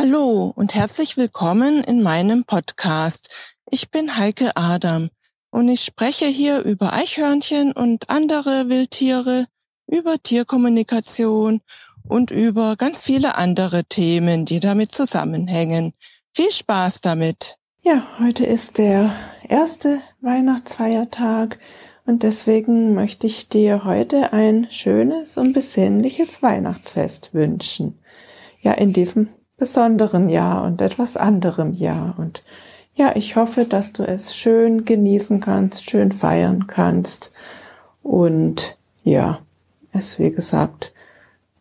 Hallo und herzlich willkommen in meinem Podcast. Ich bin Heike Adam und ich spreche hier über Eichhörnchen und andere Wildtiere, über Tierkommunikation und über ganz viele andere Themen, die damit zusammenhängen. Viel Spaß damit! Ja, heute ist der erste Weihnachtsfeiertag und deswegen möchte ich dir heute ein schönes und besinnliches Weihnachtsfest wünschen. Ja, in diesem besonderen Jahr und etwas anderem Jahr. Und ja, ich hoffe, dass du es schön genießen kannst, schön feiern kannst und ja, es wie gesagt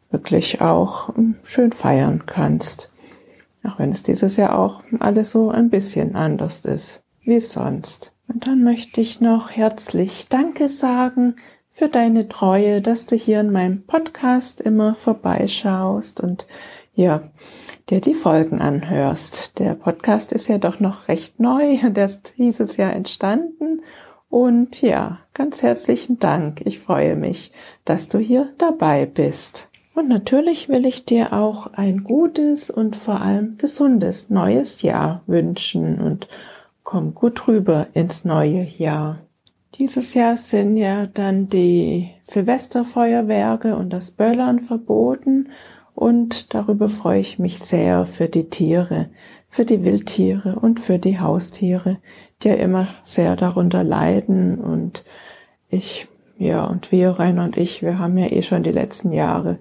wirklich auch schön feiern kannst. Auch wenn es dieses Jahr auch alles so ein bisschen anders ist wie sonst. Und dann möchte ich noch herzlich Danke sagen für deine Treue, dass du hier in meinem Podcast immer vorbeischaust und ja, dir die Folgen anhörst. Der Podcast ist ja doch noch recht neu und erst dieses Jahr entstanden. Und ja, ganz herzlichen Dank. Ich freue mich, dass du hier dabei bist. Und natürlich will ich dir auch ein gutes und vor allem gesundes neues Jahr wünschen und komm gut rüber ins neue Jahr. Dieses Jahr sind ja dann die Silvesterfeuerwerke und das Böllern verboten und darüber freue ich mich sehr für die Tiere, für die Wildtiere und für die Haustiere, die ja immer sehr darunter leiden und ich, ja, und wir, Rainer und ich, wir haben ja eh schon die letzten Jahre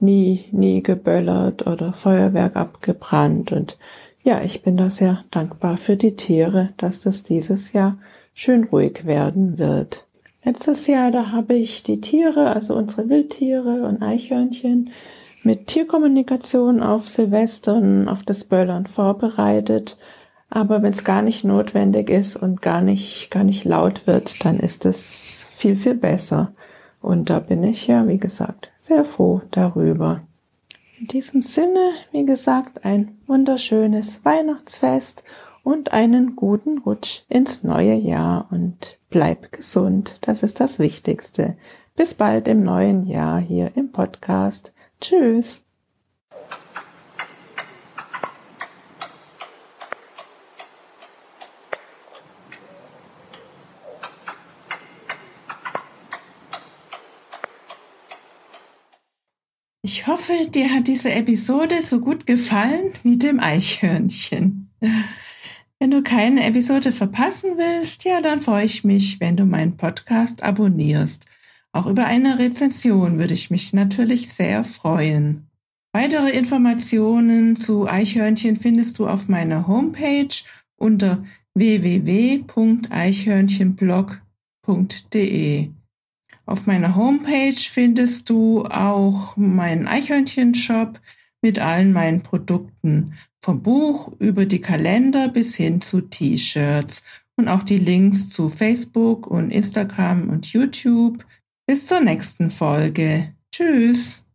nie, nie geböllert oder Feuerwerk abgebrannt. Und ja, ich bin da sehr dankbar für die Tiere, dass das dieses Jahr schön ruhig werden wird. Letztes Jahr, da habe ich die Tiere, also unsere Wildtiere und Eichhörnchen, mit Tierkommunikation auf Silvestern, auf das Böllern vorbereitet. Aber wenn es gar nicht notwendig ist und gar nicht, gar nicht laut wird, dann ist es viel, viel besser. Und da bin ich ja, wie gesagt, sehr froh darüber. In diesem Sinne, wie gesagt, ein wunderschönes Weihnachtsfest und einen guten Rutsch ins neue Jahr und bleib gesund. Das ist das Wichtigste. Bis bald im neuen Jahr hier im Podcast. Tschüss. Ich hoffe, dir hat diese Episode so gut gefallen wie dem Eichhörnchen. Wenn du keine Episode verpassen willst, ja, dann freue ich mich, wenn du meinen Podcast abonnierst. Auch über eine Rezension würde ich mich natürlich sehr freuen. Weitere Informationen zu Eichhörnchen findest du auf meiner Homepage unter www.eichhörnchenblog.de. Auf meiner Homepage findest du auch meinen Eichhörnchen-Shop mit allen meinen Produkten, vom Buch über die Kalender bis hin zu T-Shirts und auch die Links zu Facebook und Instagram und YouTube. Bis zur nächsten Folge. Tschüss.